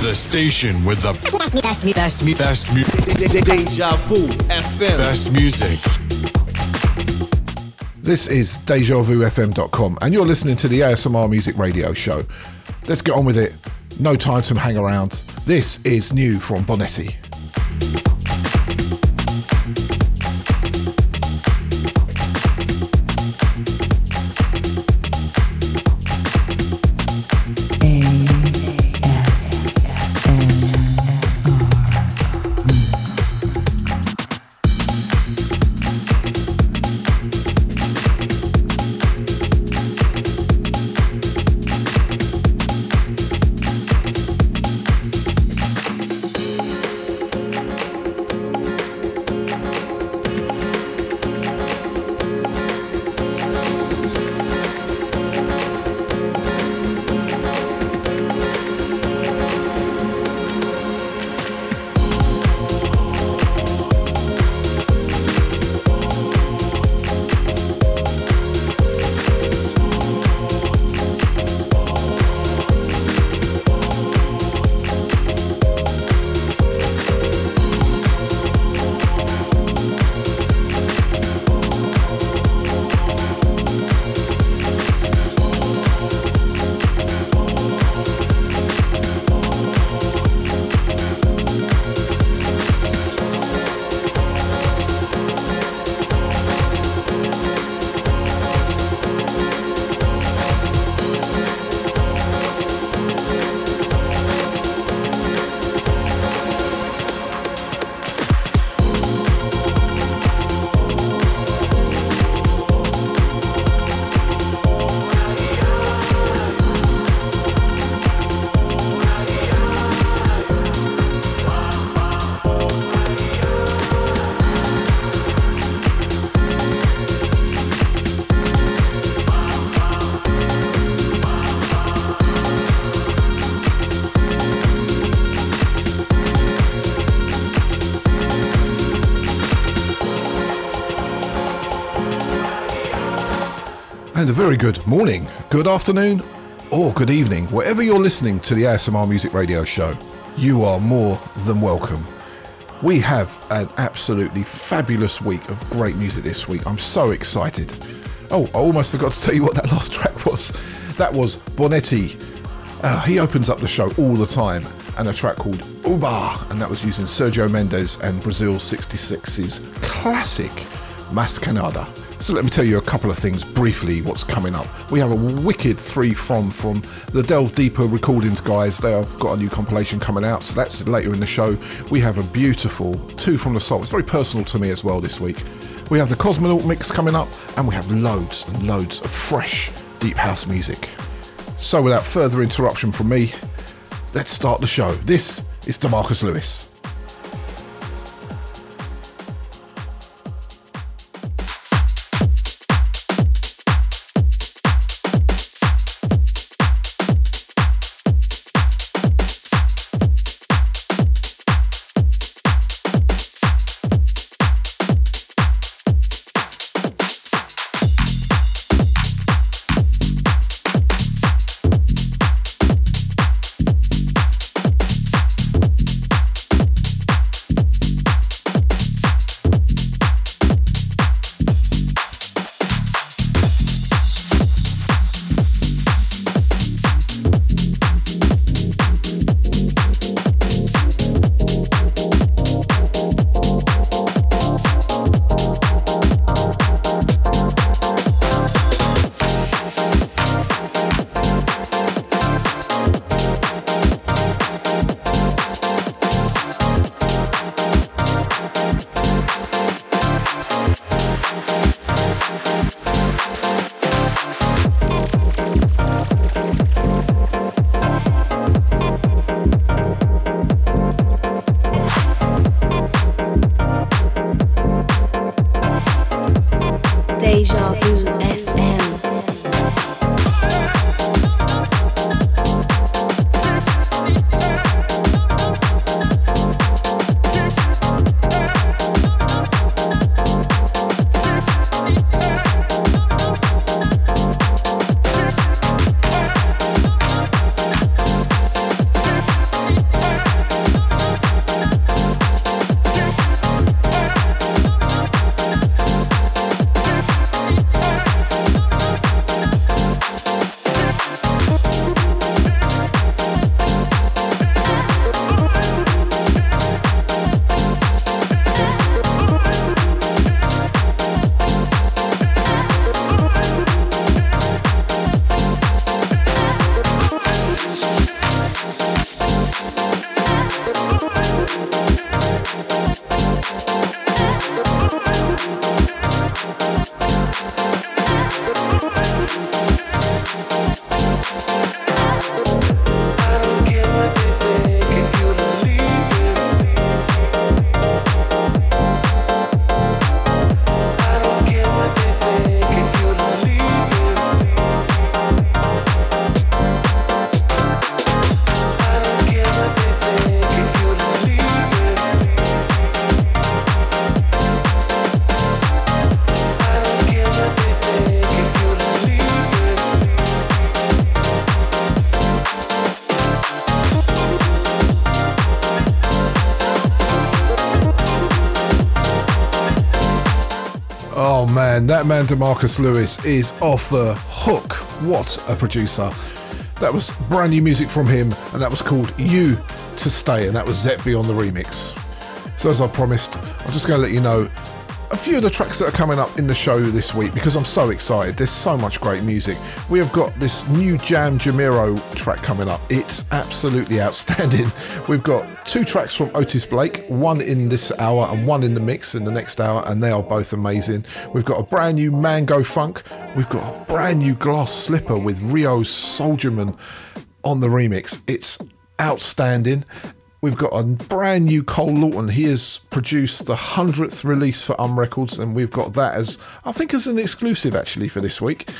The station with the best, me, best, me, best, me, best, me, Deja Vu FM. best music. This is DejaVuFM.com, and you're listening to the ASMR Music Radio Show. Let's get on with it. No time to hang around. This is new from Bonetti. Very good morning, good afternoon, or good evening, wherever you're listening to the ASMR Music Radio Show. You are more than welcome. We have an absolutely fabulous week of great music this week. I'm so excited. Oh, I almost forgot to tell you what that last track was. That was Bonetti. Uh, he opens up the show all the time, and a track called Uba, and that was using Sergio Mendes and Brazil 66's classic Mas Que Nada. So let me tell you a couple of things briefly what's coming up. We have a wicked three from from the Delve Deeper Recordings guys. They have got a new compilation coming out, so that's later in the show. We have a beautiful two from the soul. It's very personal to me as well this week. We have the Cosmonaut mix coming up, and we have loads and loads of fresh deep house music. So without further interruption from me, let's start the show. This is Demarkus Lewis. Man, Demarkus Lewis is off the hook. What a producer. That was brand new music from him, and that was called You to Stay, and that was Zetby on the remix. So, as I promised, I'm just going to let you know a few of the tracks that are coming up in the show this week because I'm so excited. There's so much great music. We have got this new Jam Jamiro track coming up. It's absolutely outstanding. We've got two tracks from Otis Blake, one in this hour and one in the mix in the next hour, and they are both amazing. We've got a brand new Mango Funk. We've got a brand new Glass Slipper with Rio Soldierman on the remix. It's outstanding. We've got a brand new Cole Lawton. He has produced the 100th release for Um Records, and we've got that as, I think, as an exclusive actually for this week.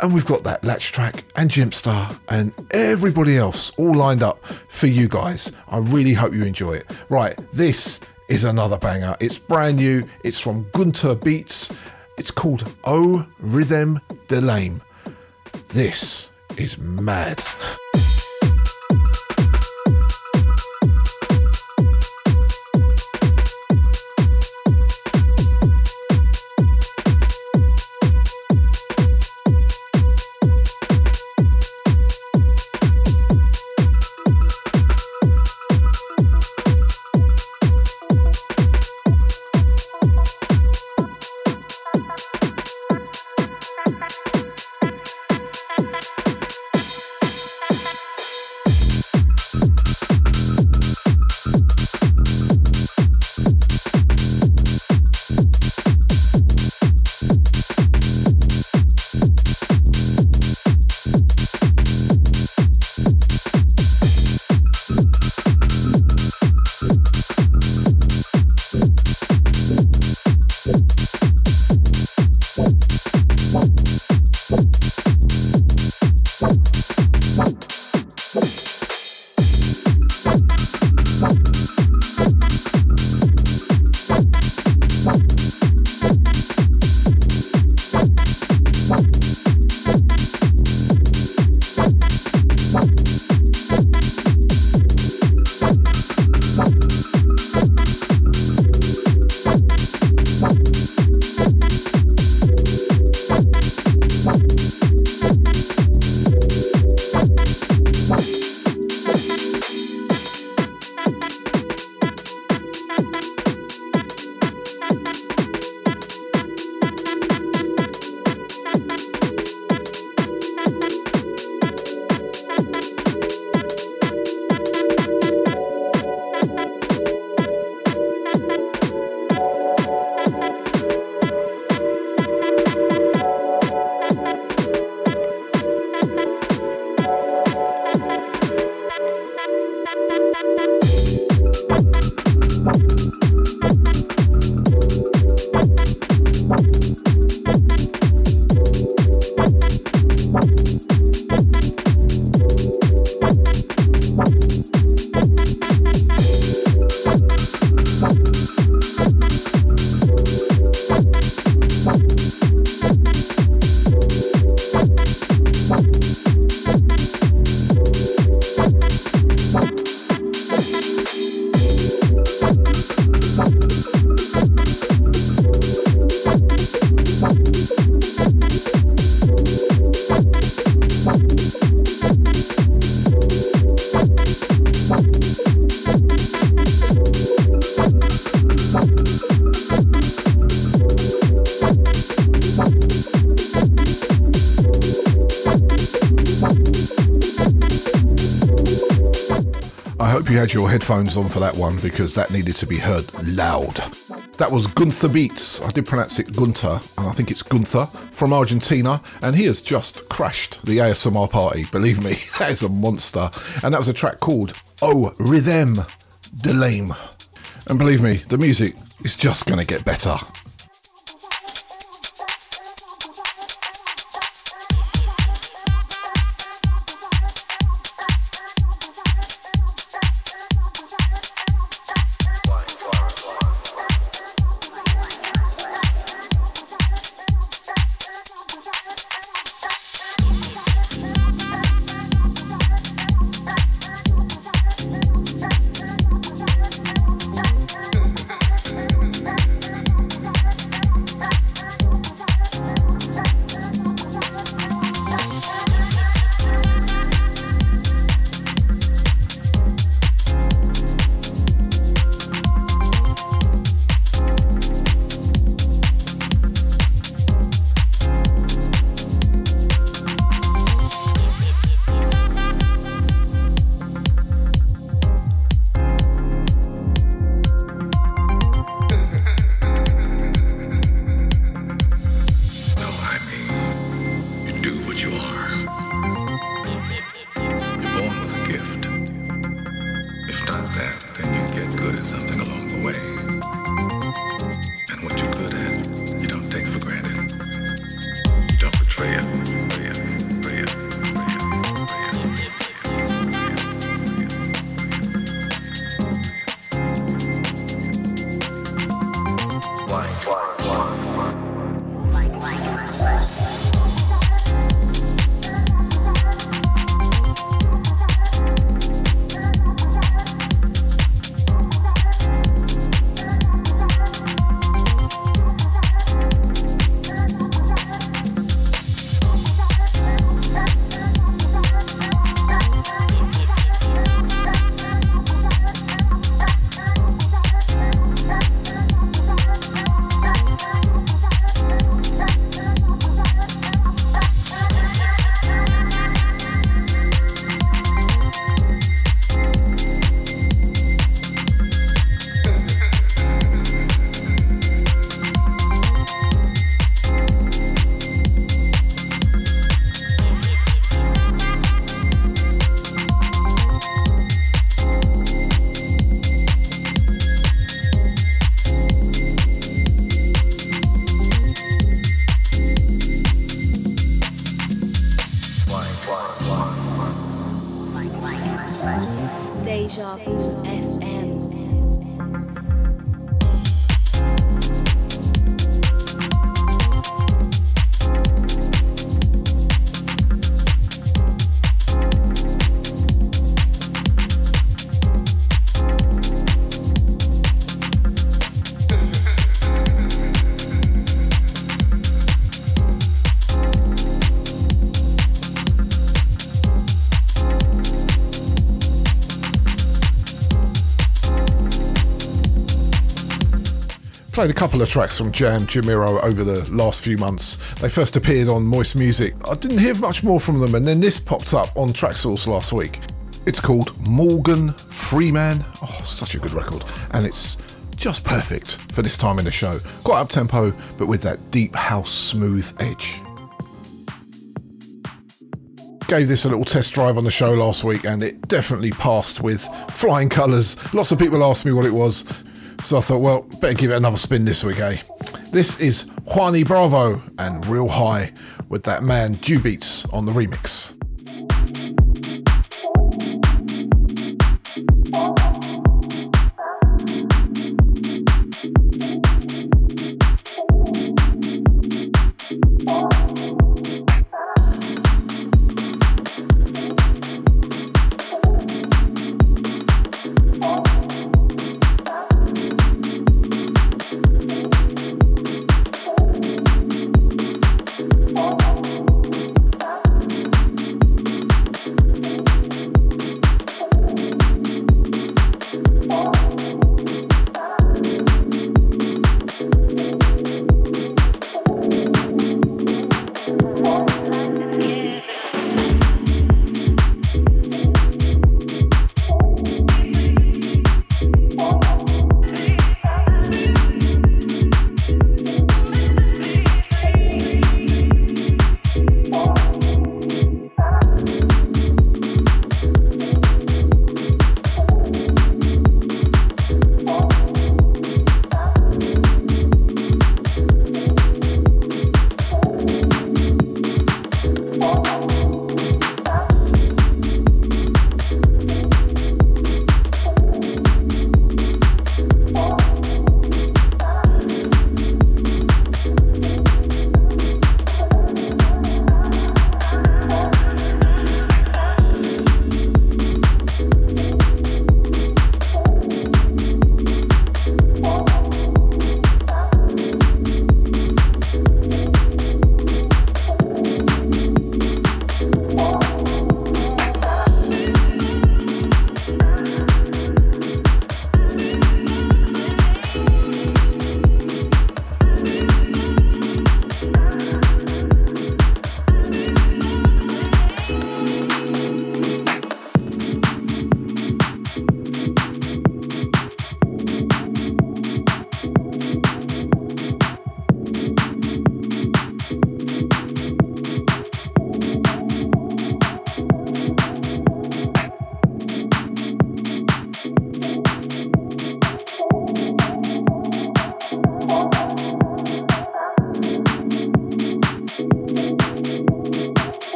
And we've got that Latch Track and Jimpstar and everybody else all lined up for you guys. I really hope you enjoy it. Right, this is another banger. It's brand new, it's from Gunter Beats. It's called O Rhythm de Lame. This is mad. had your headphones on for that one because that needed to be heard loud. That was Gunther Beats. I did pronounce it Gunter, and I think it's Gunther from Argentina, and he has just crashed the ASMR party. Believe me, that is a monster. And that was a track called Oh Rhythm de Lame. And believe me, the music is just going to get better. Played a couple of tracks from Jam Jamiro over the last few months. They first appeared on Moist Music. I didn't hear much more from them, and then this popped up on Traxsource last week. It's called Morgan Freeman. Oh, such a good record. And it's just perfect for this time in the show. Quite up tempo, but with that deep house smooth edge. Gave this a little test drive on the show last week, and it definitely passed with flying colours. Lots of people asked me what it was. So I thought, well, better give it another spin this week, eh? This is Juani Bravo and Real High with that man Dew Beats on the remix.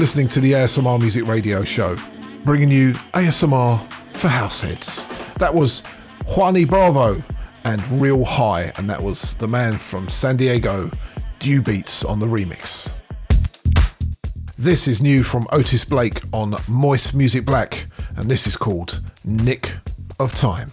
Listening to the ASMR Music Radio Show, bringing you ASMR for househeads. That was Juani Bravo and Real High, and that was the man from San Diego, Dew Beats on the remix. This is new from Otis Blake on Moist Music Black, and this is called Nick of Time.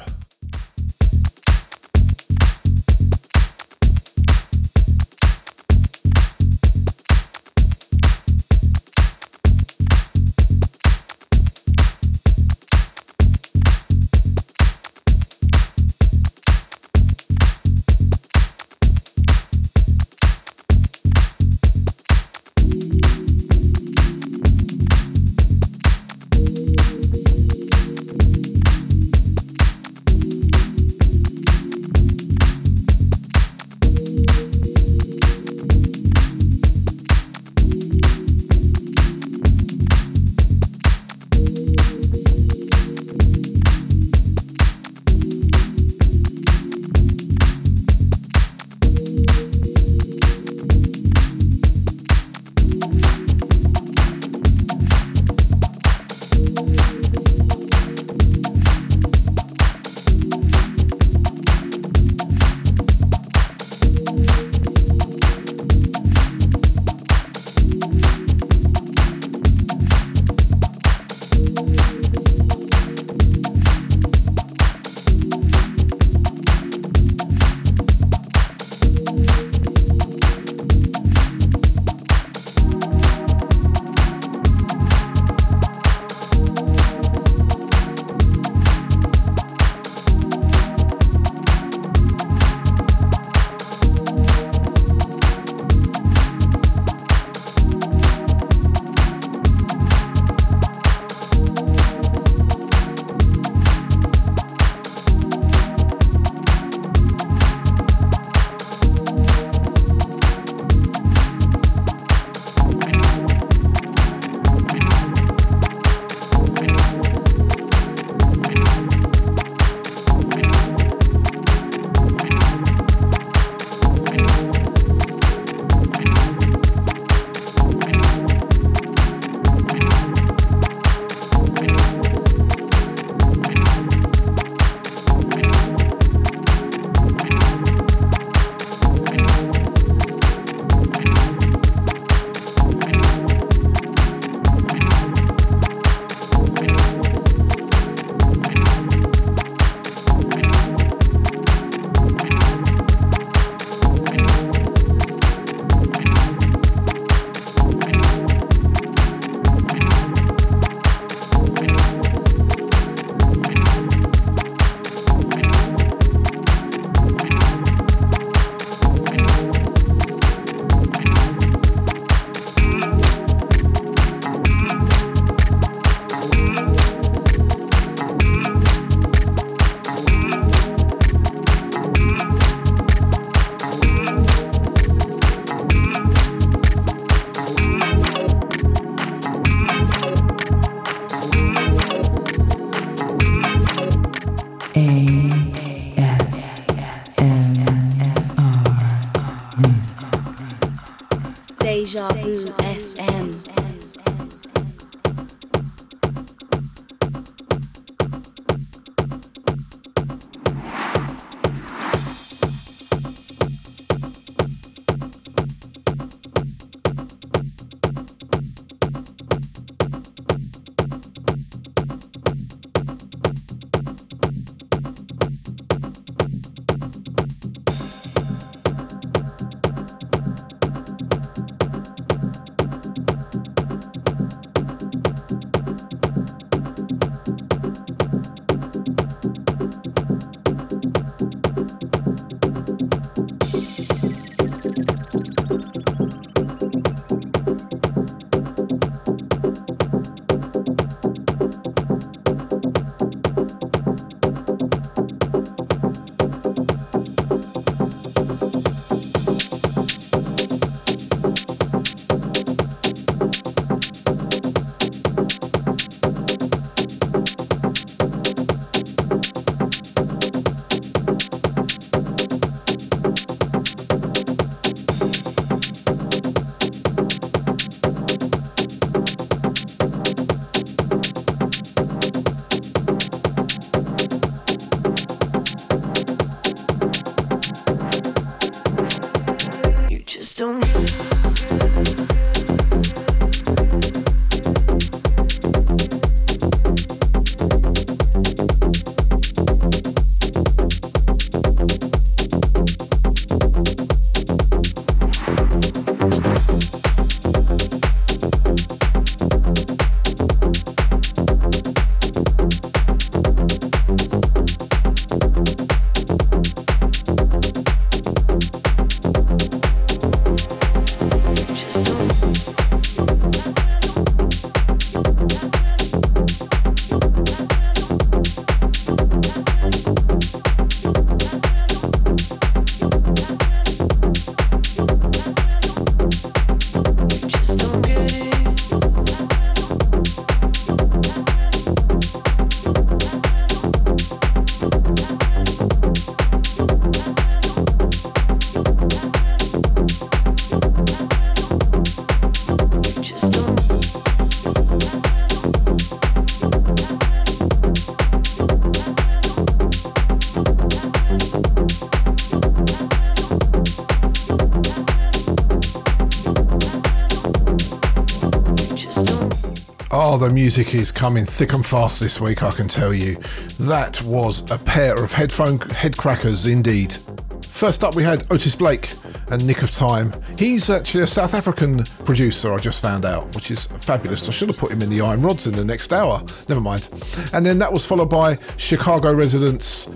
Oh, the music is coming thick and fast this week, I can tell you. That was a pair of headphone head crackers indeed. First up, we had Otis Blake and Nick of Time. He's actually a South African producer, I just found out, which is fabulous. I should have put him in the Iron Rods in the next hour. Never mind. And then that was followed by Chicago residents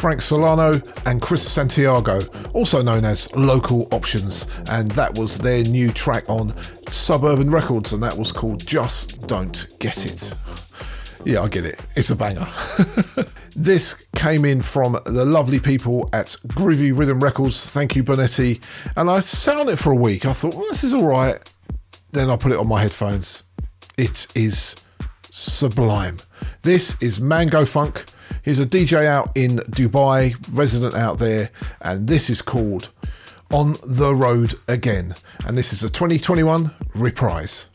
Frank Solano and Chris Santiago, also known as Local Options, and that was their new track on Suburban Records, and that was called Just Don't Get It. Yeah, I get it. It's a banger. this came in from the lovely people at Groovy Rhythm Records. Thank you, Bonetti. And I sat on it for a week. I thought, well, this is all right. Then I put it on my headphones. It is sublime. This is Mango Funk. He's a DJ out in Dubai, resident out there, and this is called On the Road Again. And this is a 2021 reprise.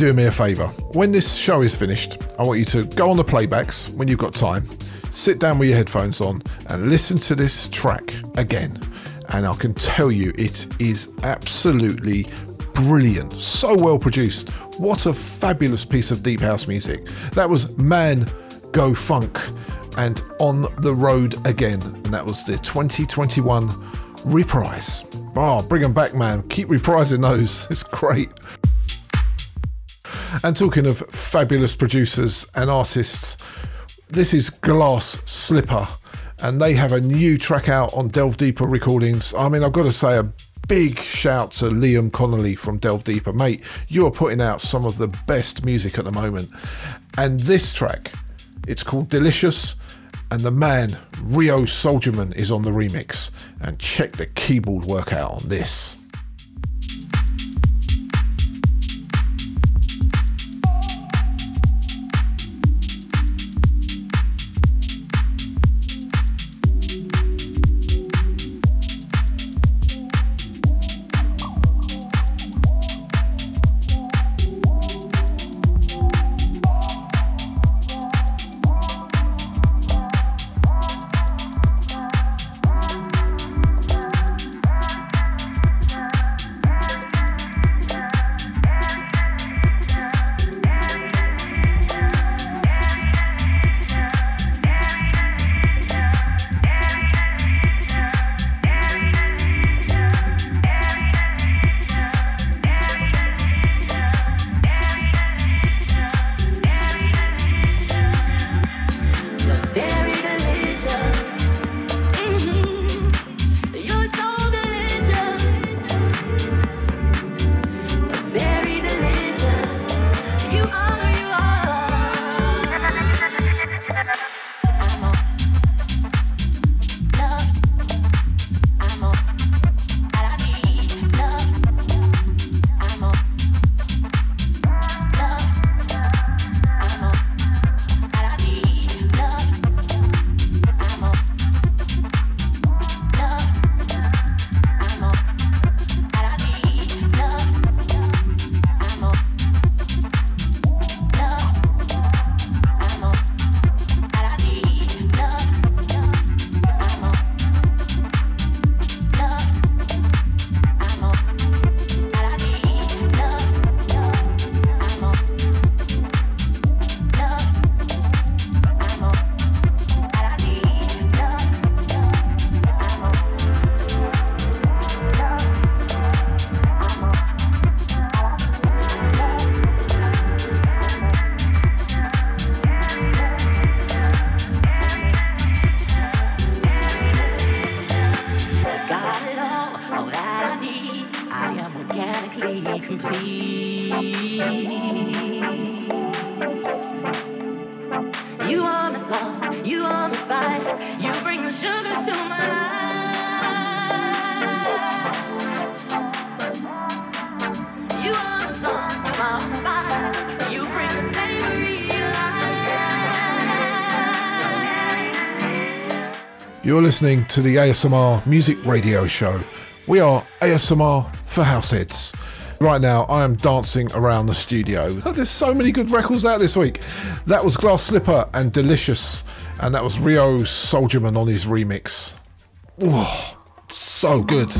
You do me a favour. When this show is finished, I want you to go on the playbacks when you've got time, sit down with your headphones on, and listen to this track again. And I can tell you, it is absolutely brilliant. So well produced. What a fabulous piece of deep house music. That was Man Go Funk and On the Road Again. And that was the 2021 reprise. Oh, bring them back, man. Keep reprising those. It's great. And talking of fabulous producers and artists, this is Glass Slipper, and they have a new track out on Delve Deeper Recordings. I mean, I've got to say a big shout to Liam Connolly from Delve Deeper, mate. You are putting out some of the best music at the moment, and this track, it's called Delicious. And the man, Rio Soldierman, is on the remix. And check the keyboard work out on this. Listening to the ASMR Music Radio Show. We are ASMR for Househeads. Right now, I am dancing around the studio. Oh, there's so many good records out this week. That was Glass Slipper and Delicious, and that was Rio Soldierman on his remix. Oh, so good.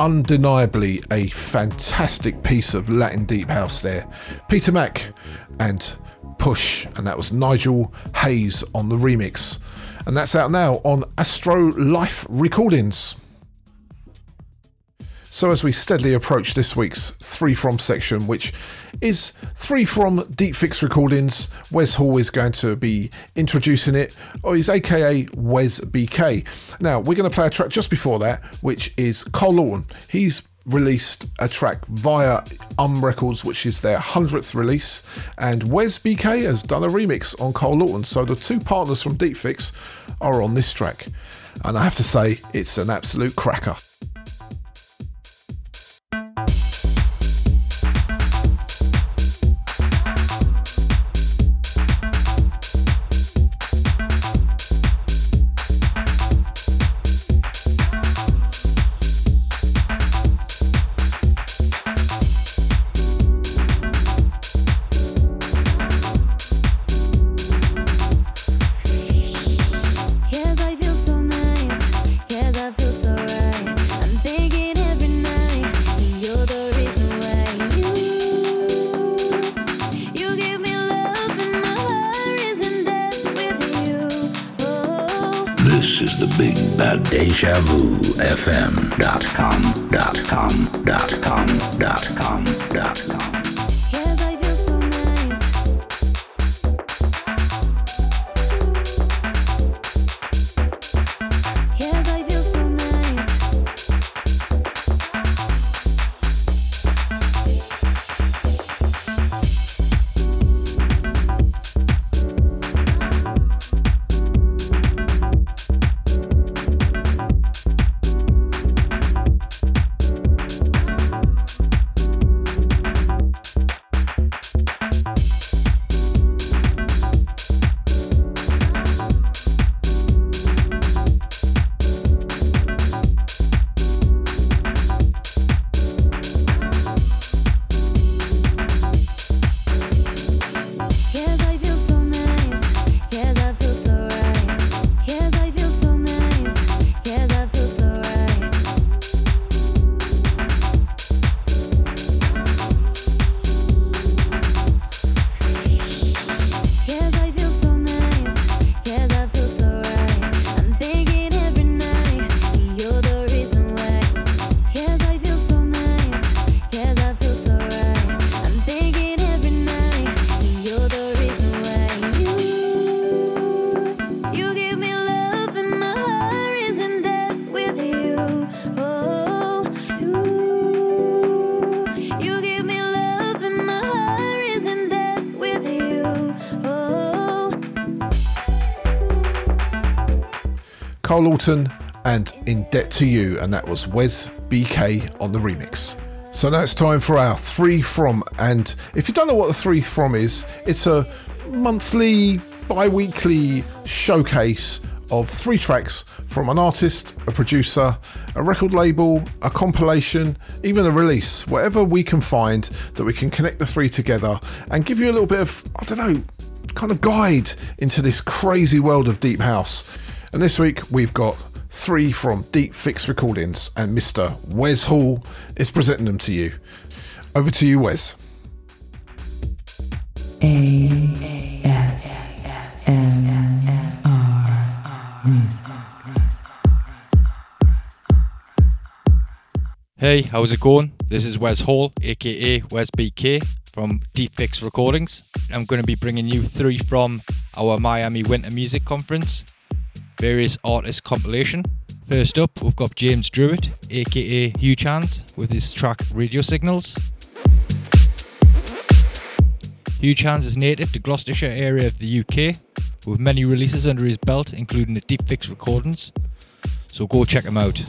Undeniably a fantastic piece of Latin deep house there. Peter Mack and Push, and that was Nigel Hayes on the remix. And that's out now on Astro Life Recordings. So, as we steadily approach this week's three from section, which is three from Deep Fix Recordings, Wes Hall is going to be introducing it, or he's aka Wes BK. Now, we're going to play a track just before that, which is Cole Lawton. He's released a track via Um Records, which is their 100th release, and Wes BK has done a remix on Cole Lawton. So the two partners from Deep Fix are on this track. And I have to say, it's an absolute cracker. Cole Lawton and In Debt to You, and that was Wes BK on the remix. So now it's time for our three from, and if you don't know what the three from is, it's a monthly, bi weekly showcase of three tracks from an artist, a producer, a record label, a compilation, even a release, whatever we can find that we can connect the three together and give you a little bit of, I don't know, kind of guide into this crazy world of deep house. And this week we've got three from Deep Fix Recordings, and Mr. Wes Hall is presenting them to you. Over to you, Wes. Hey, how's it going? This is Wes Hall, aka Wes BK from Deep Fix Recordings. I'm going to be bringing you three from our Miami Winter Music Conference, various artist compilation. First up, we've got James Druitt, aka Huge Hands, with his track Radio Signals. Huge Hands is native to Gloucestershire area of the UK, with many releases under his belt, including the Deep Fix Recordings. So go check him out.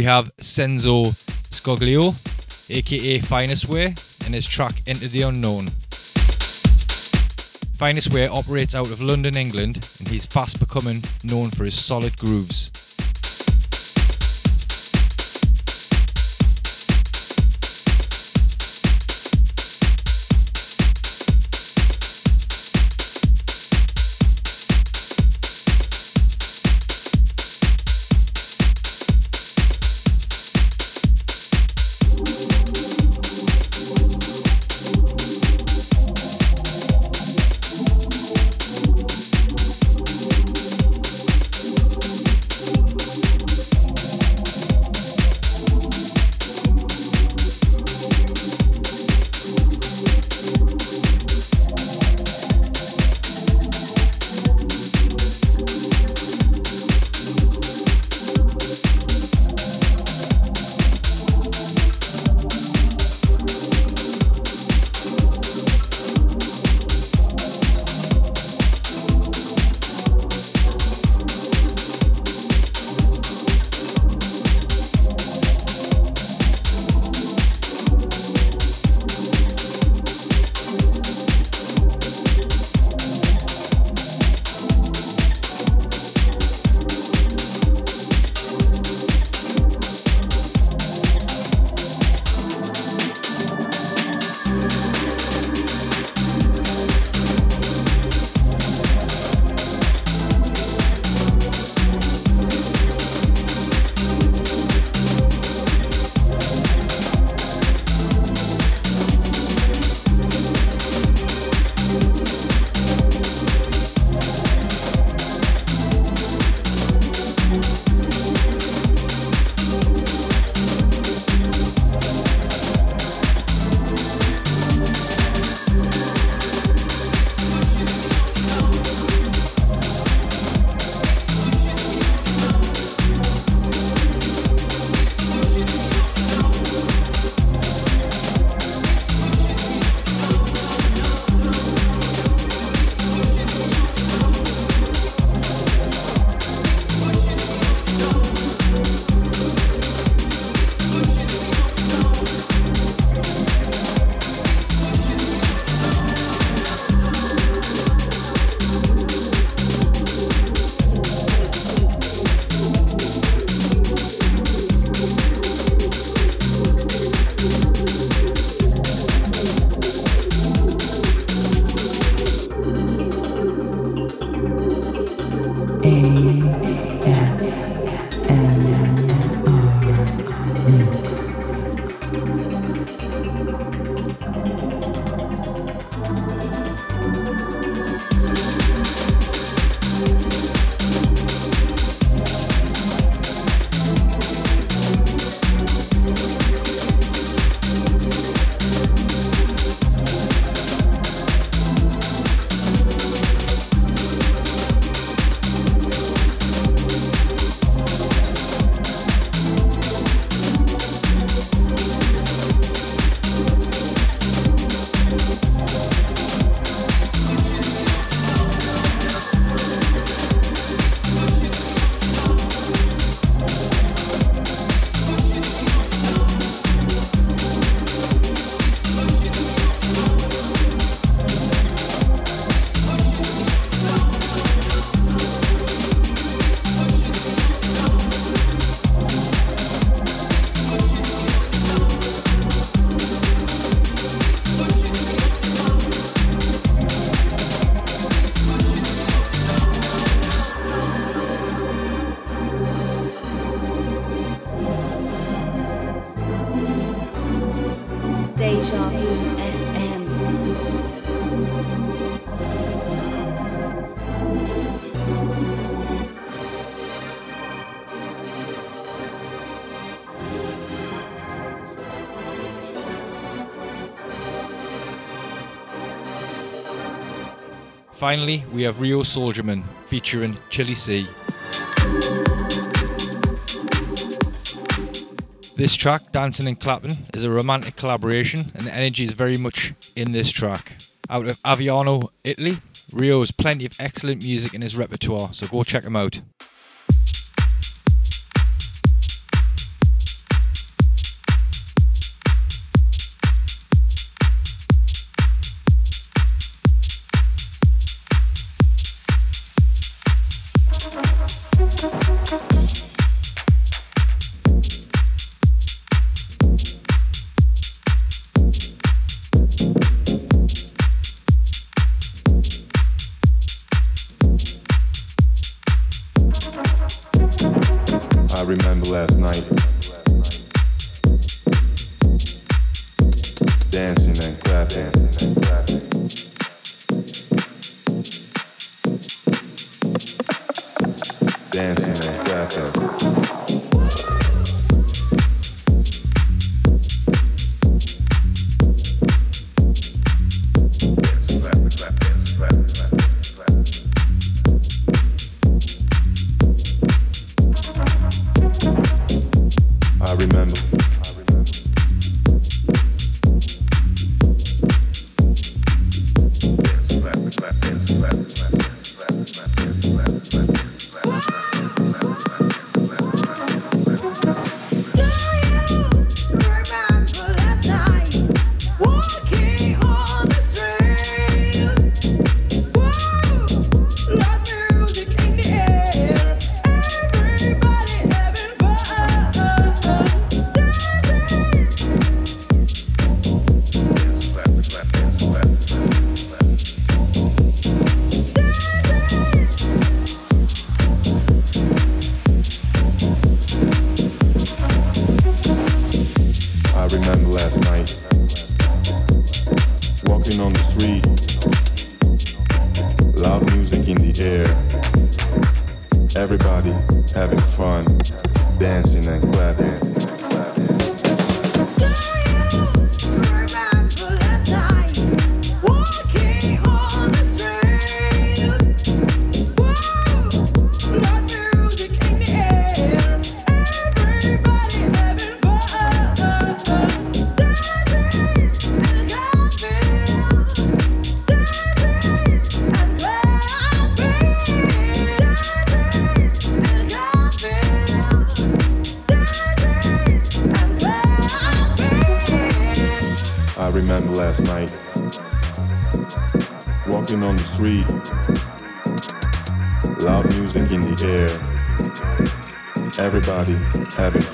We have Senzo Scoglio, aka Finest Way, and his track Into the Unknown. Finest Way operates out of London, England, and he's fast becoming known for his solid grooves. Finally, we have Rio Soldierman featuring Chili C. This track, Dancing and Clapping, is a romantic collaboration, and the energy is very much in this track. Out of Aviano, Italy, Rio has plenty of excellent music in his repertoire, so go check him out. Dancing and clapping. Dancing everybody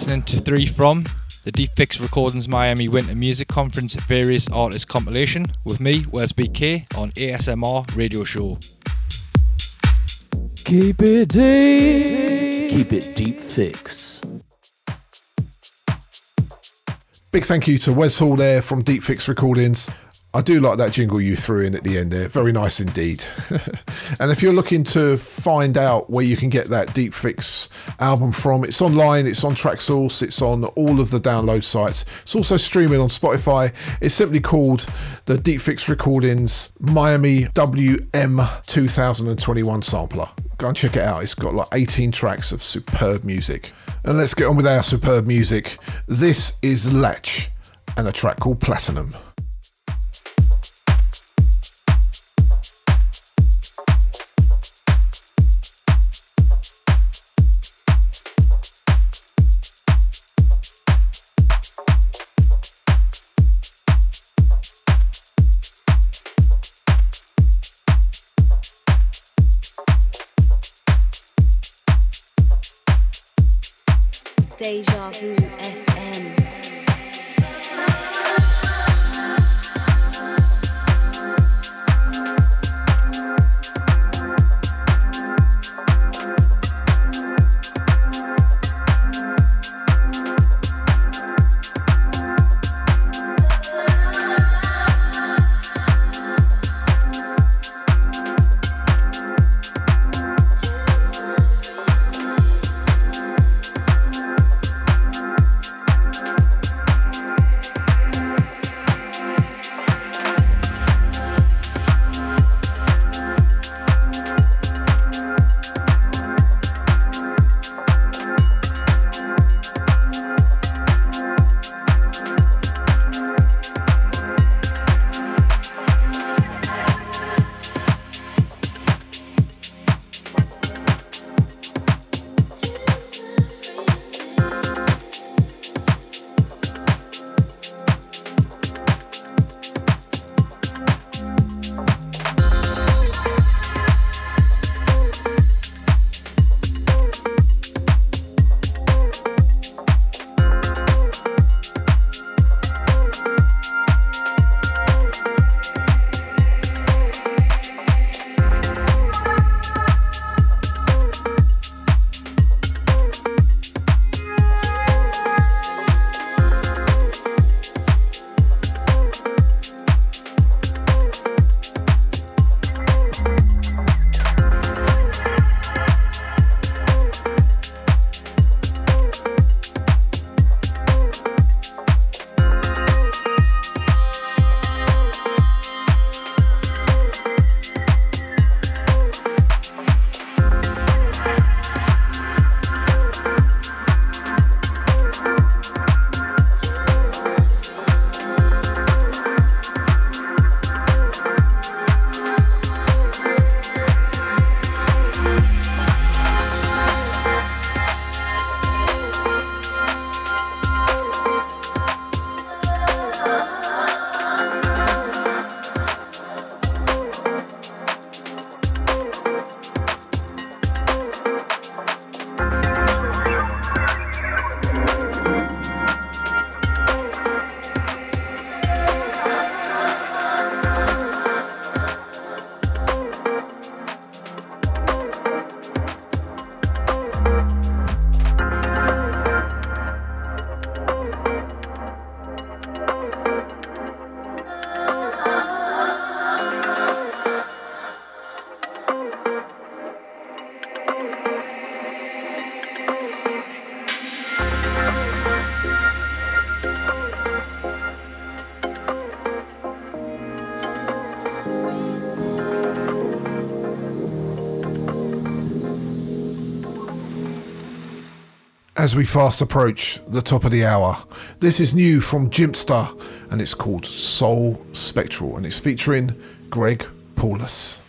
listening to three from the Deep Fix Recordings Miami Winter Music Conference Various Artists compilation with me, Wes BK, on ASMR Radio Show. Keep it deep. Keep it deep fix. Big thank you to Wes Hall there from Deep Fix Recordings. I do like that jingle you threw in at the end there. Very nice indeed. and if you're looking to find out where you can get that Deep Fix album from, it's online, it's on Traxsource, it's on all of the download sites. It's also streaming on Spotify. It's simply called the Deep Fix Recordings Miami WM 2021 sampler. Go and check it out. It's got like 18 tracks of superb music. And let's get on with our superb music. This is Latch and a track called Platinum. Deja Vu FM. As we fast approach the top of the hour. This is new from Jimpster and it's called Soul Spectral and it's featuring Greg Paulus.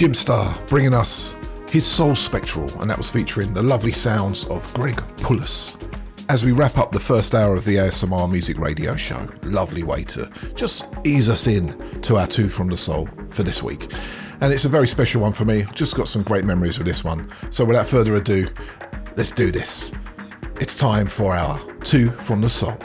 Jimpster bringing us his Soul Spectral, and that was featuring the lovely sounds of Greg Paulus. As we wrap up the first hour of the ASMR Music Radio Show, lovely way to just ease us in to our two from the soul for this week. And it's a very special one for me. Just got some great memories with this one. So without further ado, let's do this. It's time for our two from the soul.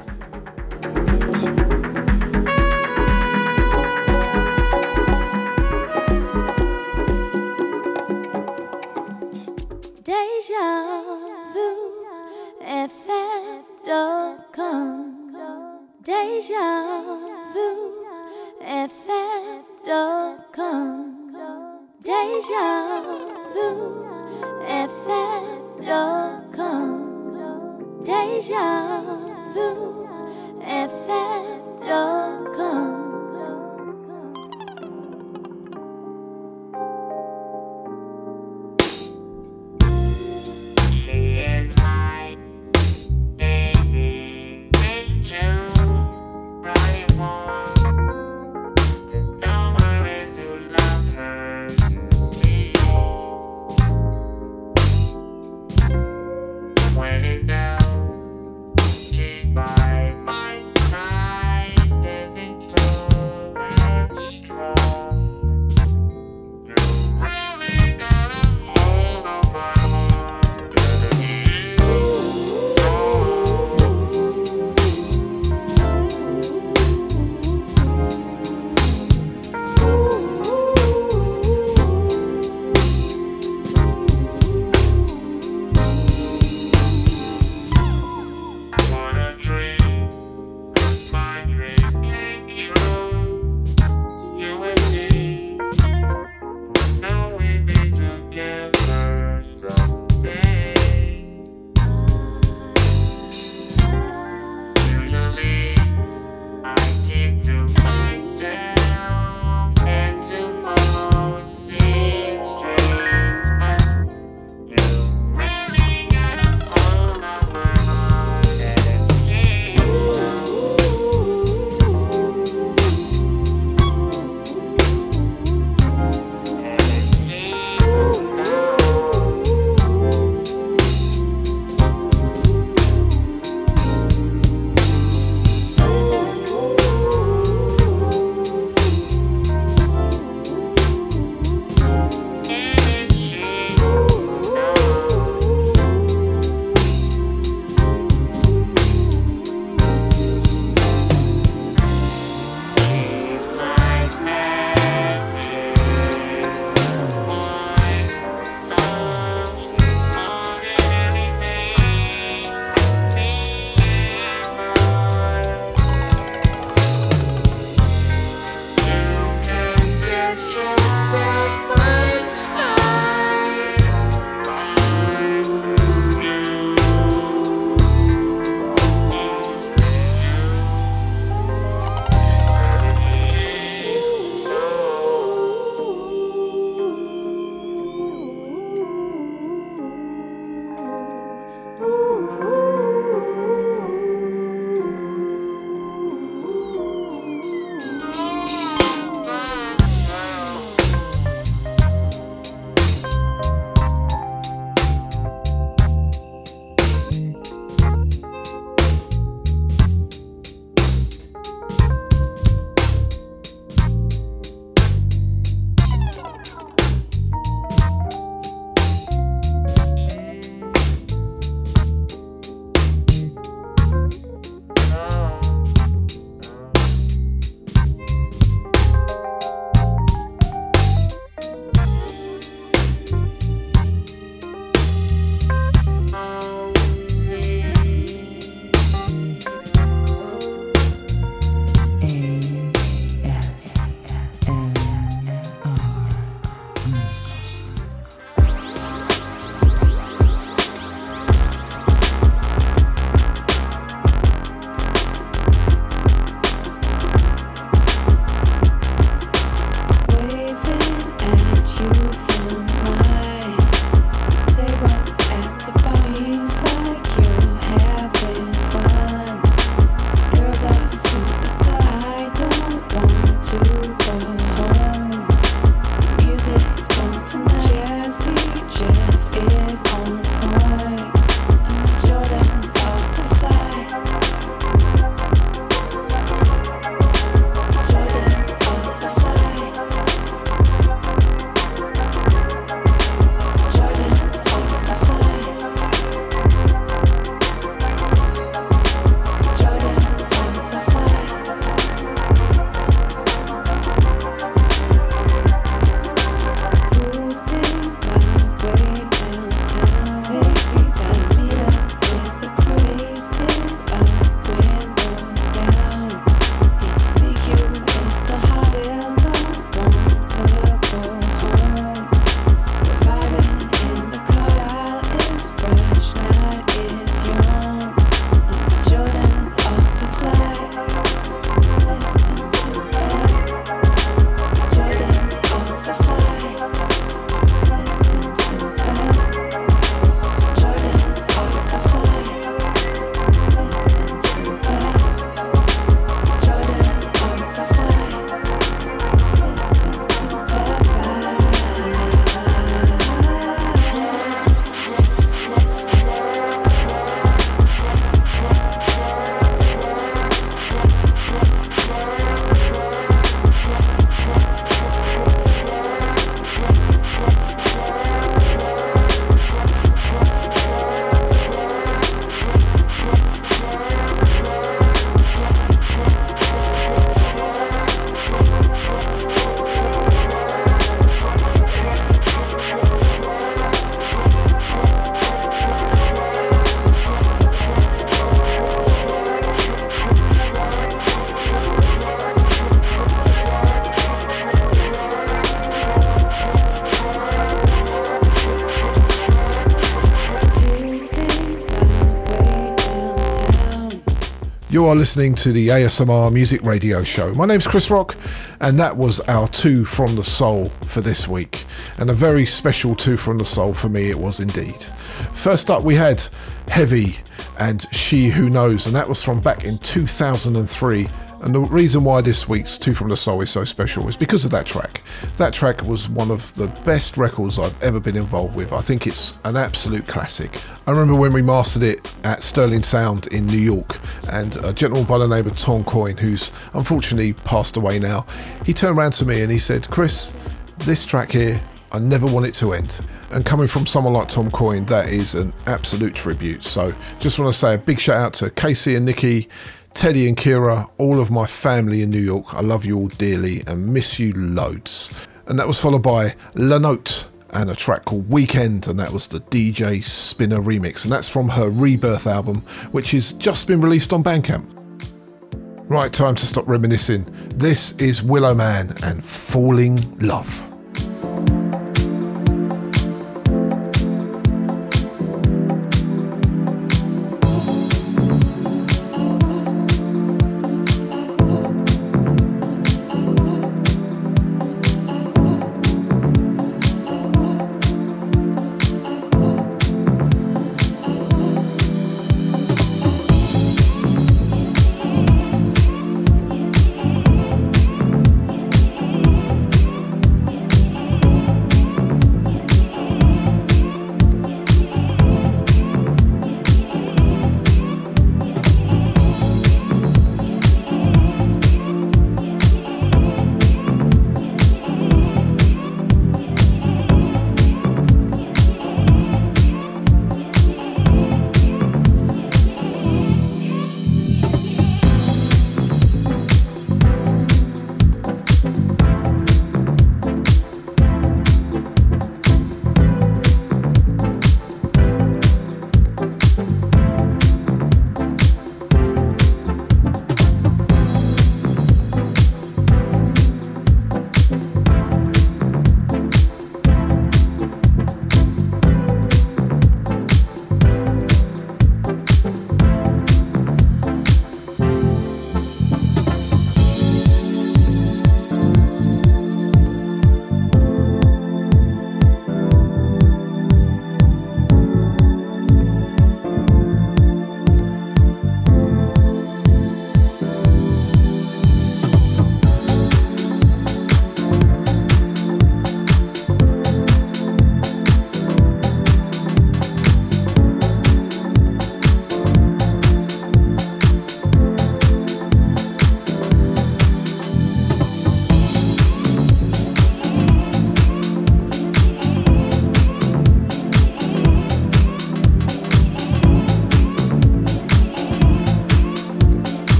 You are listening to the ASMR Music Radio Show. My name's Chris Rock, and that was our two from the soul for this week. And a very special two from the soul for me, it was indeed. First up, we had Heavy and She Who Knows, and that was from back in 2003. And the reason why this week's Two from the Soul is so special is because of that track. That track was one of the best records I've ever been involved with. I think it's an absolute classic. I remember when we mastered it at Sterling Sound in New York, and a gentleman by the name of Tom Coyne, who's unfortunately passed away now, he turned around to me and he said, Chris, this track here, I never want it to end. And coming from someone like Tom Coyne, that is an absolute tribute. So just want to say a big shout out to Casey and Nikki, Teddy and Kira, all of my family in New York. I love you all dearly and miss you loads. And that was followed by La Note and a track called Weekend, and that was the DJ Spinna remix. And that's from her Rebirth album, which has just been released on Bandcamp. Right, time to stop reminiscing. This is Willow Man and Falling Love.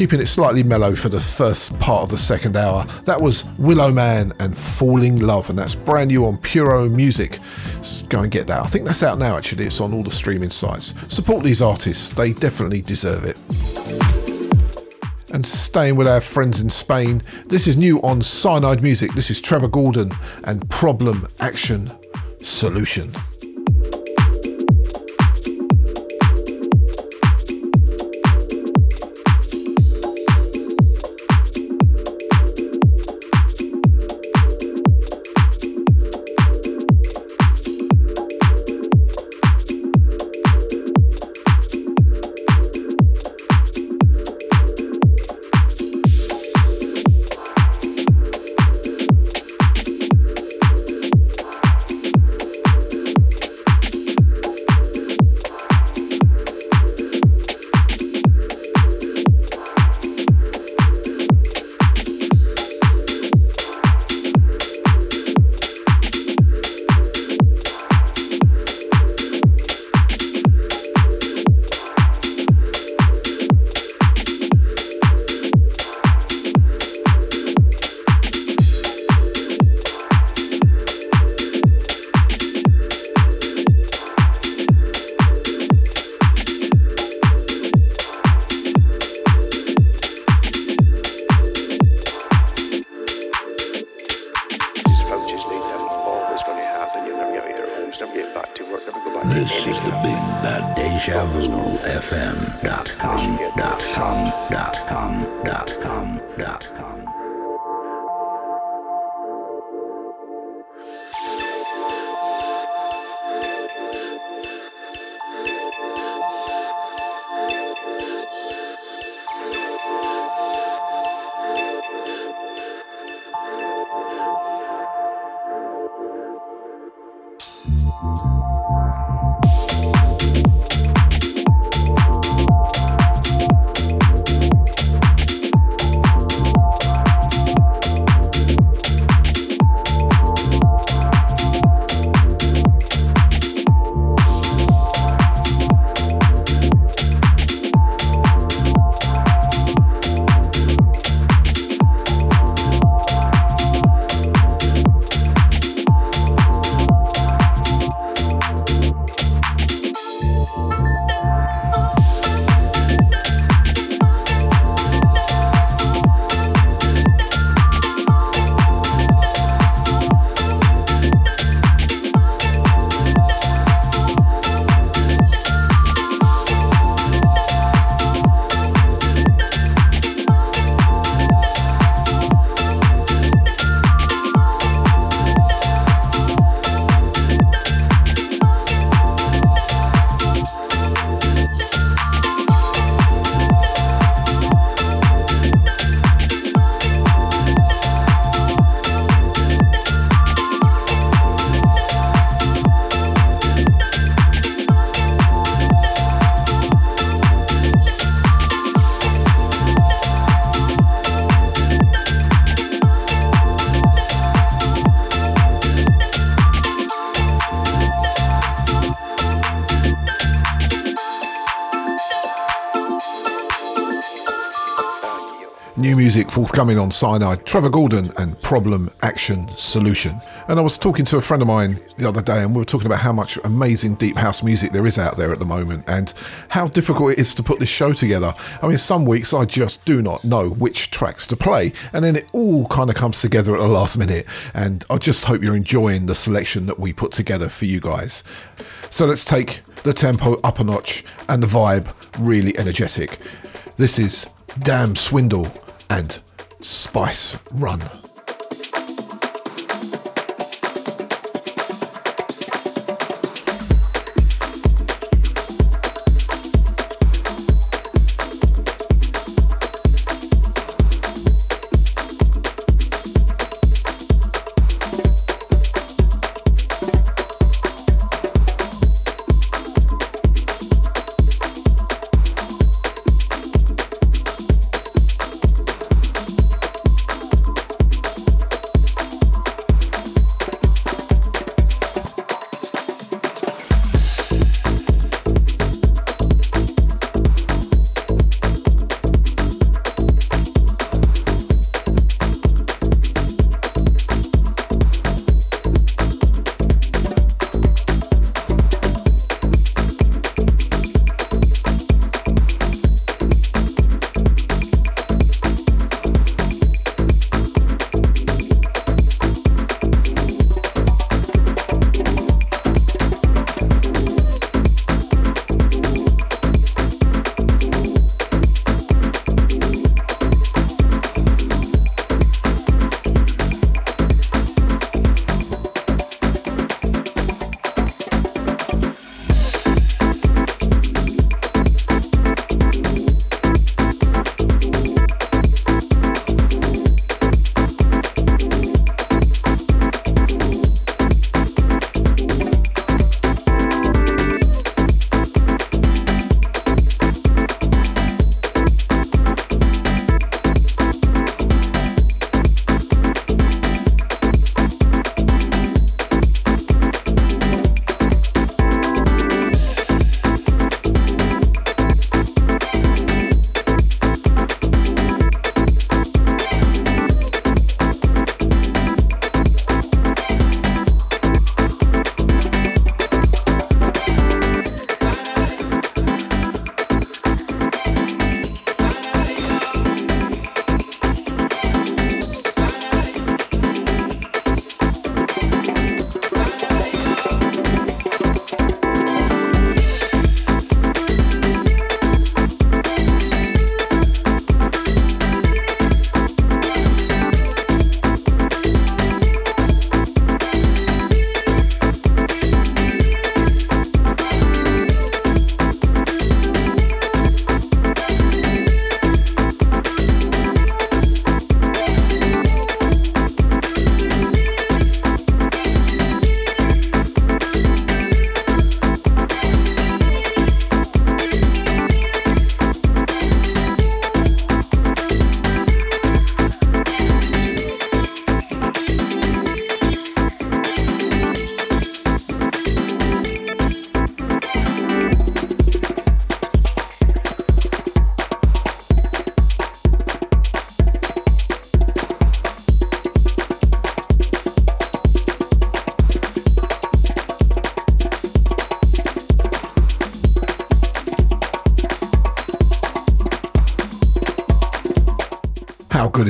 Keeping it slightly mellow for the first part of the second hour. That was Willow Man and Falling Love, and that's brand new on Puro Music. Go and get that. I think that's out now, actually. It's on all the streaming sites. Support these artists, they definitely deserve it. And staying with our friends in Spain, this is new on Cyanide Music. This is Trevor Gordon and Problem Action Solution. Forthcoming on Cyanide, Trevor Gordon and Problem Action Solution. And I was talking to a friend of mine the other day, and we were talking about how much amazing deep house music there is out there at the moment and how difficult it is to put this show together. I mean, some weeks I just do not know which tracks to play, and then it all kind of comes together at the last minute. And I just hope you're enjoying the selection that we put together for you guys. So let's take the tempo up a notch and the vibe really energetic. This is Dam Swindle and Spice Run.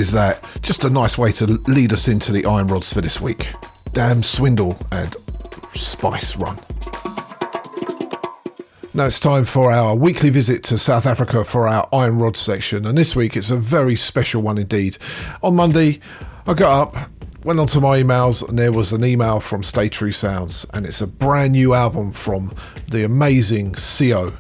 Is that? Just a nice way to lead us into the iron rods for this week. Dam Swindle and Spice Run. Now it's time for our weekly visit to South Africa for our Iron Rod section, and this week it's a very special one indeed. On Monday, I got up, went onto my emails, and there was an email from Stay True Sounds, and it's a brand new album from the amazing CO.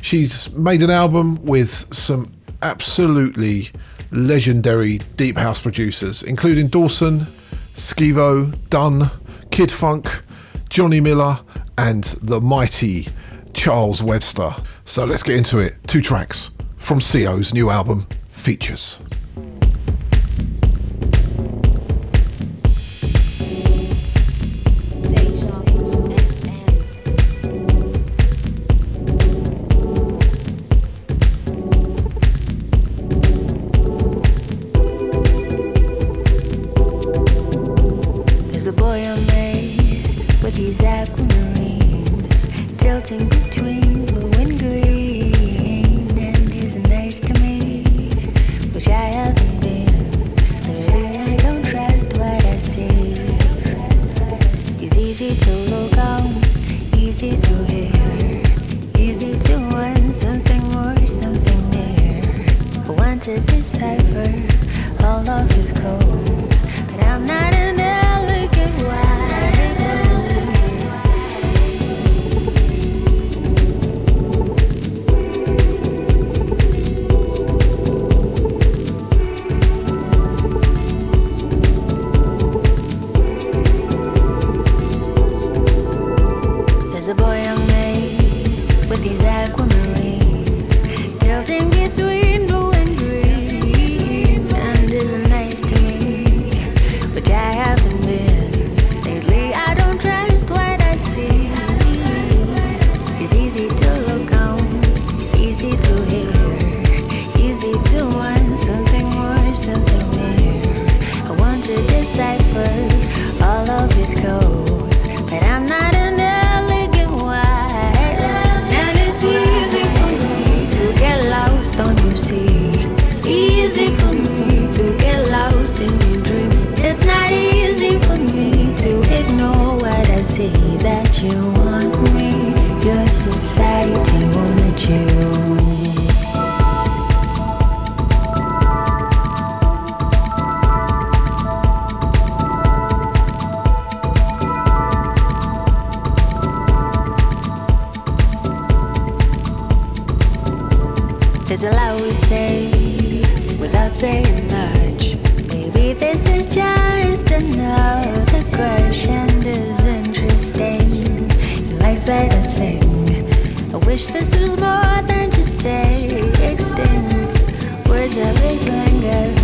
She's made an album with some absolutely legendary deep house producers, including Dawson, Skivo, Dunn, Kid Fonque, Johnny Miller, and the mighty Charles Webster. So let's get into it. Two tracks from CO's new album, Features. There's a lot we say without saying much. Maybe this is just another crush and is interesting. He likes that I sing. I wish this was more than just texting. Words his linger,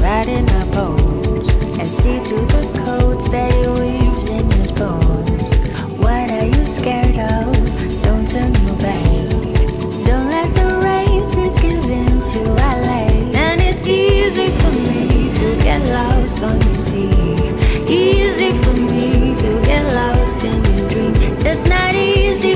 right in our bones. I see through the codes that he weaves in his bones. What are you scared of? And it's easy for me to get lost on the sea. Easy for me to get lost in your dream. It's not easy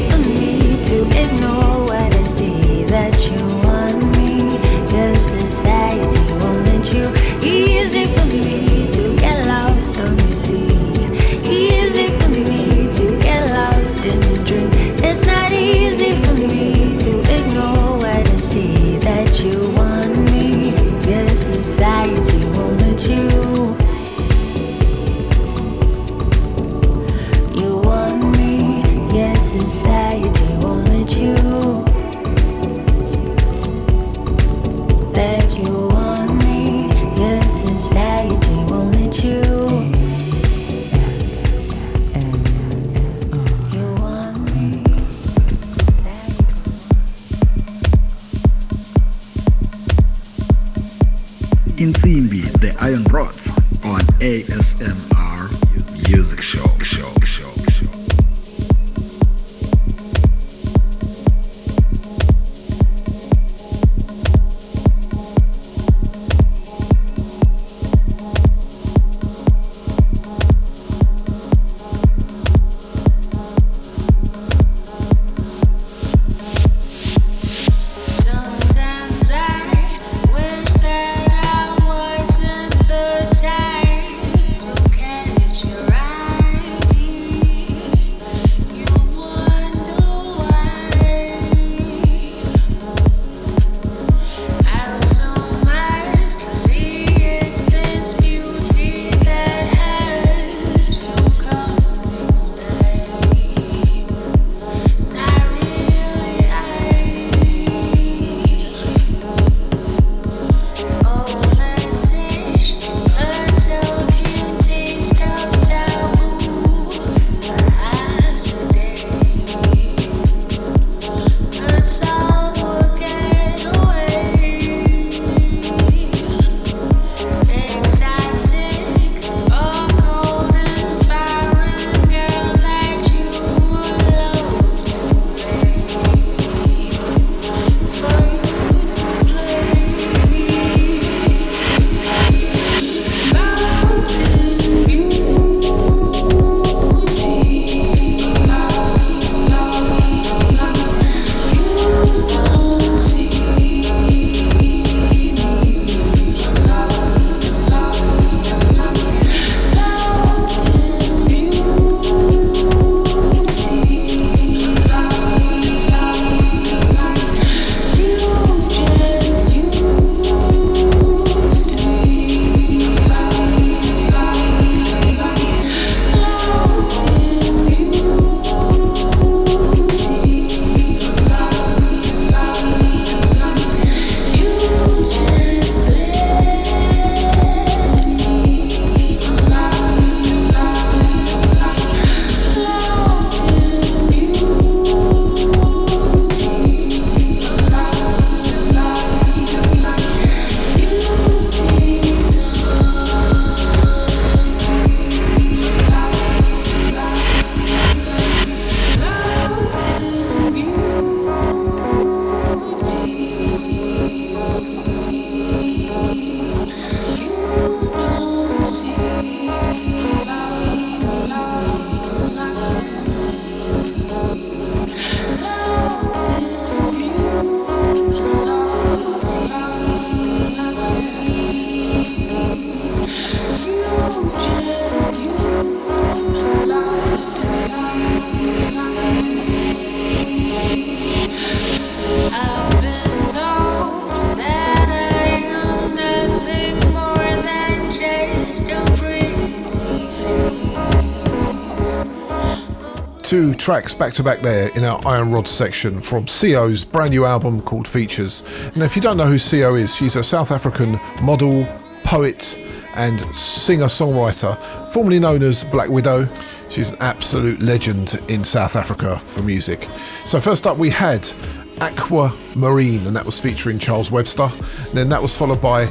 tracks back to back there in our Iron Rod section from CO's brand new album called Features. Now, if you don't know who CO is, she's a South African model, poet, and singer songwriter, formerly known as Black Widow. She's an absolute legend in South Africa for music. So, first up, we had Aqua Marine, and that was featuring Charles Webster. And then that was followed by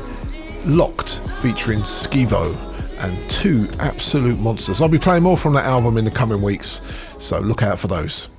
Locked featuring Skivo and two absolute monsters. I'll be playing more from that album in the coming weeks, so look out for those.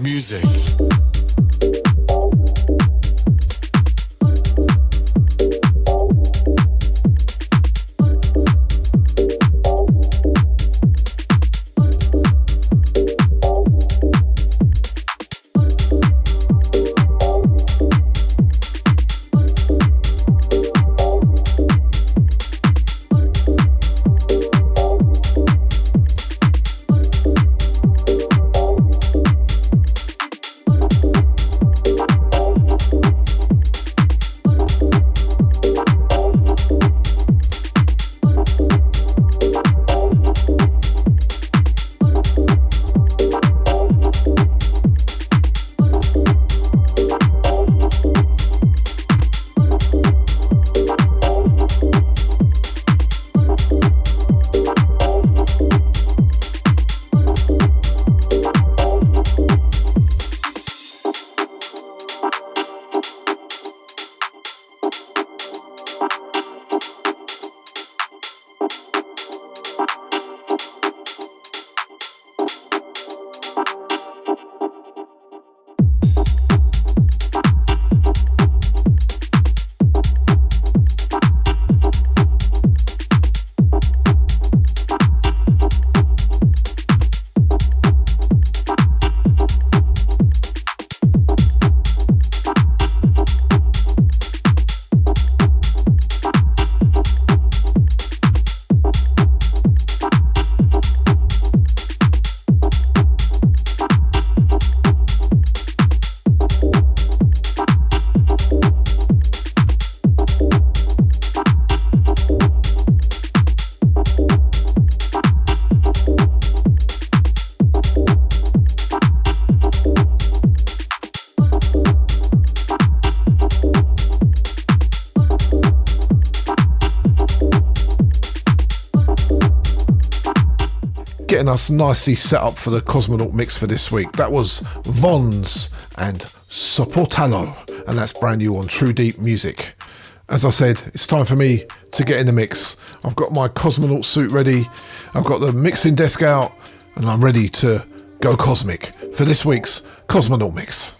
Music. Getting us nicely set up for the Cosmonaut mix for this week. That was Vons and Soportalo, and that's brand new on True Deep Music. As I said, it's time for me to get in the mix. I've got my Cosmonaut suit ready, I've got the mixing desk out, and I'm ready to go cosmic for this week's Cosmonaut mix.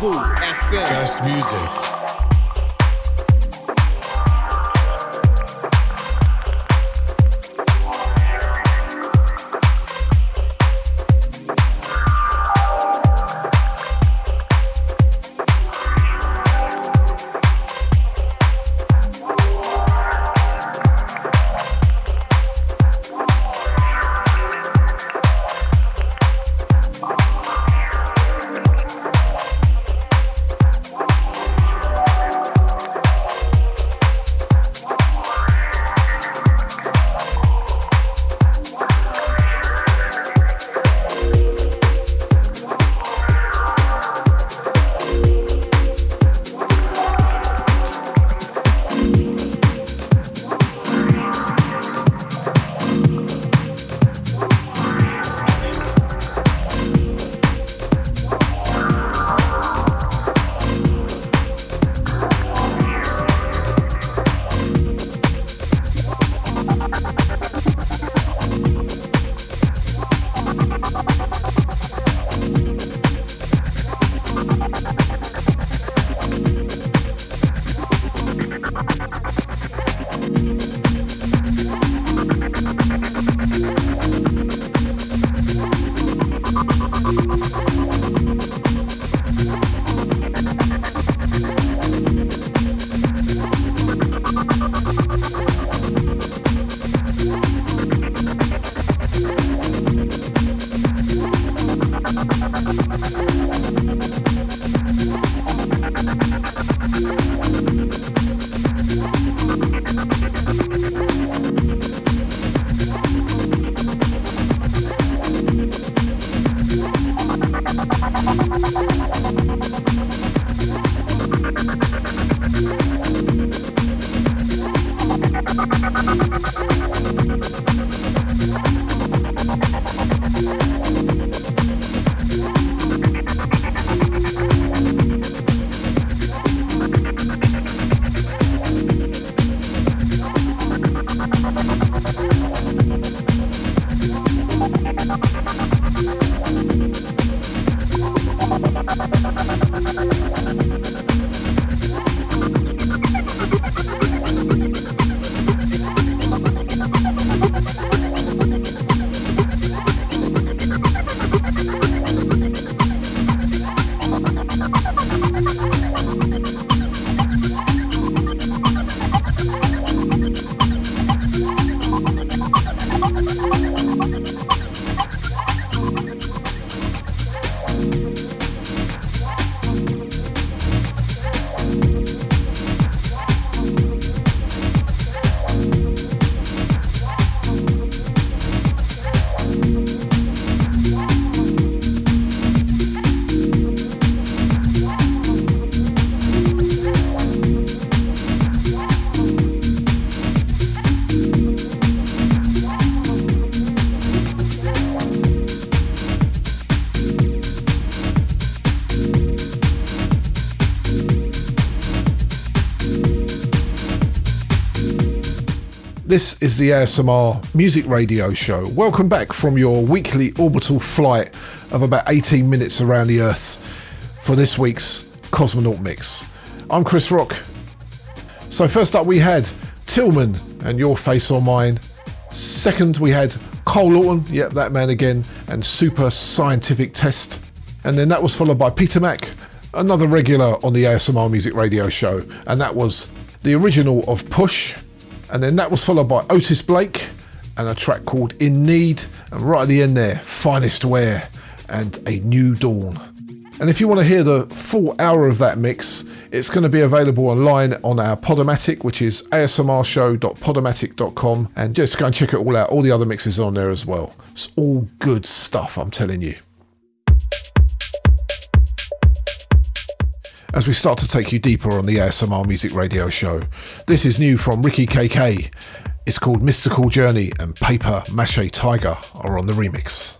Deja FM. best music. Is the ASMR Music Radio Show. Welcome back from your weekly orbital flight of about 18 minutes around the Earth for this week's Cosmonaut Mix. I'm Chris Rock. So, first up, we had Tillman and Your Face or Mine. Second, we had Cole Lawton, yep, that man again, and Super Scientific Test. And then that was followed by Peter Mack, another regular on the ASMR Music Radio Show, and that was the original of Push. And then that was followed by Otis Blake and a track called In Need. And right at the end there, Finest Wear and A New Dawn. And if you want to hear the full hour of that mix, it's going to be available online on our Podomatic, which is asmrshow.podomatic.com. And just go and check it all out. All the other mixes on there as well. It's all good stuff, I'm telling you. As we start to take you deeper on the ASMR Music Radio Show. This is new from Ricky KK. It's called Mystical Journey, and Paper Mache Tiger are on the remix.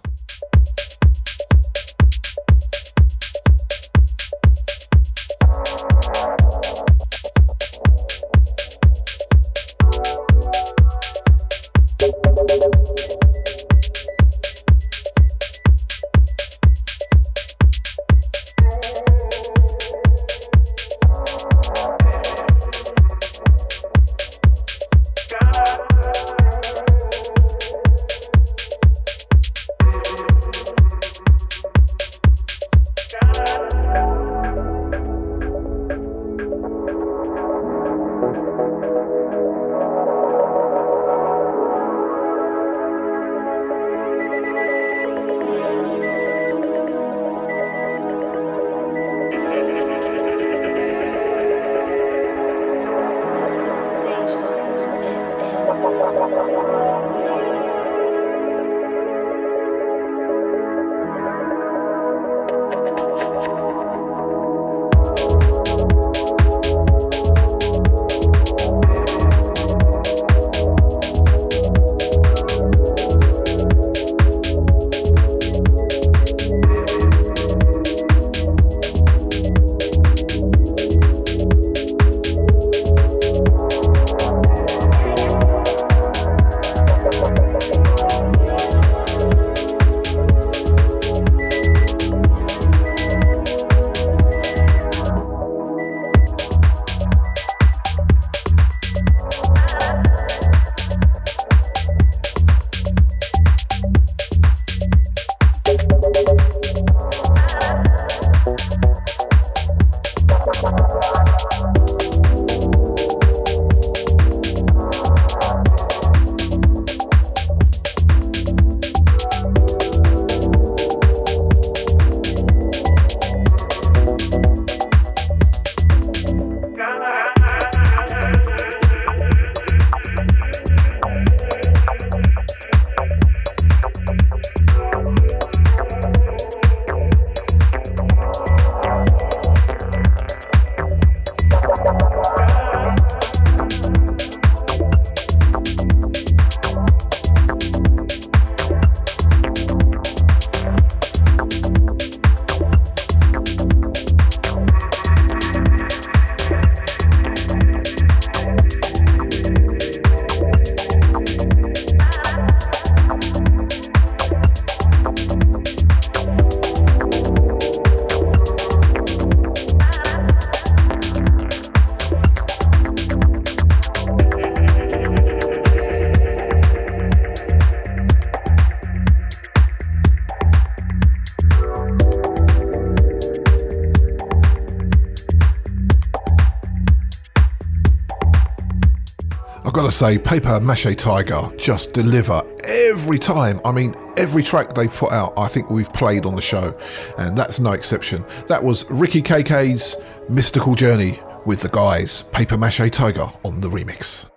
Say, Paper Mache Tiger just deliver every time. I mean, every track they put out, I think we've played on the show, and that's no exception. That was Ricky KK's Mystical Journey with the guys, Paper Mache Tiger on the remix.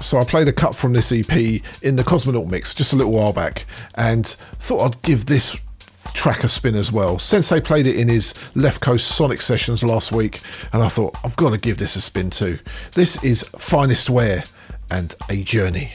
So I played a cut from this EP in the Cosmonaut mix just a little while back and thought I'd give this track a spin as well. Sensei played it in his Left Coast Sonic sessions last week and I thought I've got to give this a spin too. This is Finest Wear and A Journey.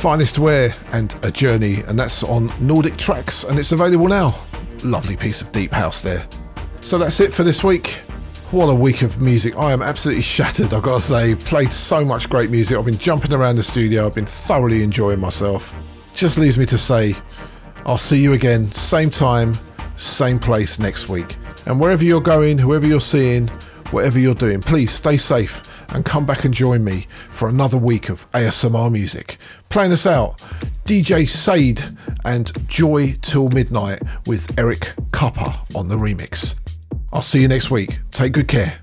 Finest Wear and A Journey, and that's on Nordic Trax, and it's available now. Lovely piece of deep house there. So that's it for this week. What a week of music. I am absolutely shattered, I've got to say. Played so much great music. I've been jumping around the studio, I've been thoroughly enjoying myself. Just leaves me to say, I'll see you again, same time, same place next week. And wherever you're going, whoever you're seeing, whatever you're doing, please stay safe and come back and join me for another week of ASMR music. Playing us out, DJ Sade and Joy Till Midnight with Eric Kupper on the remix. I'll see you next week. Take good care.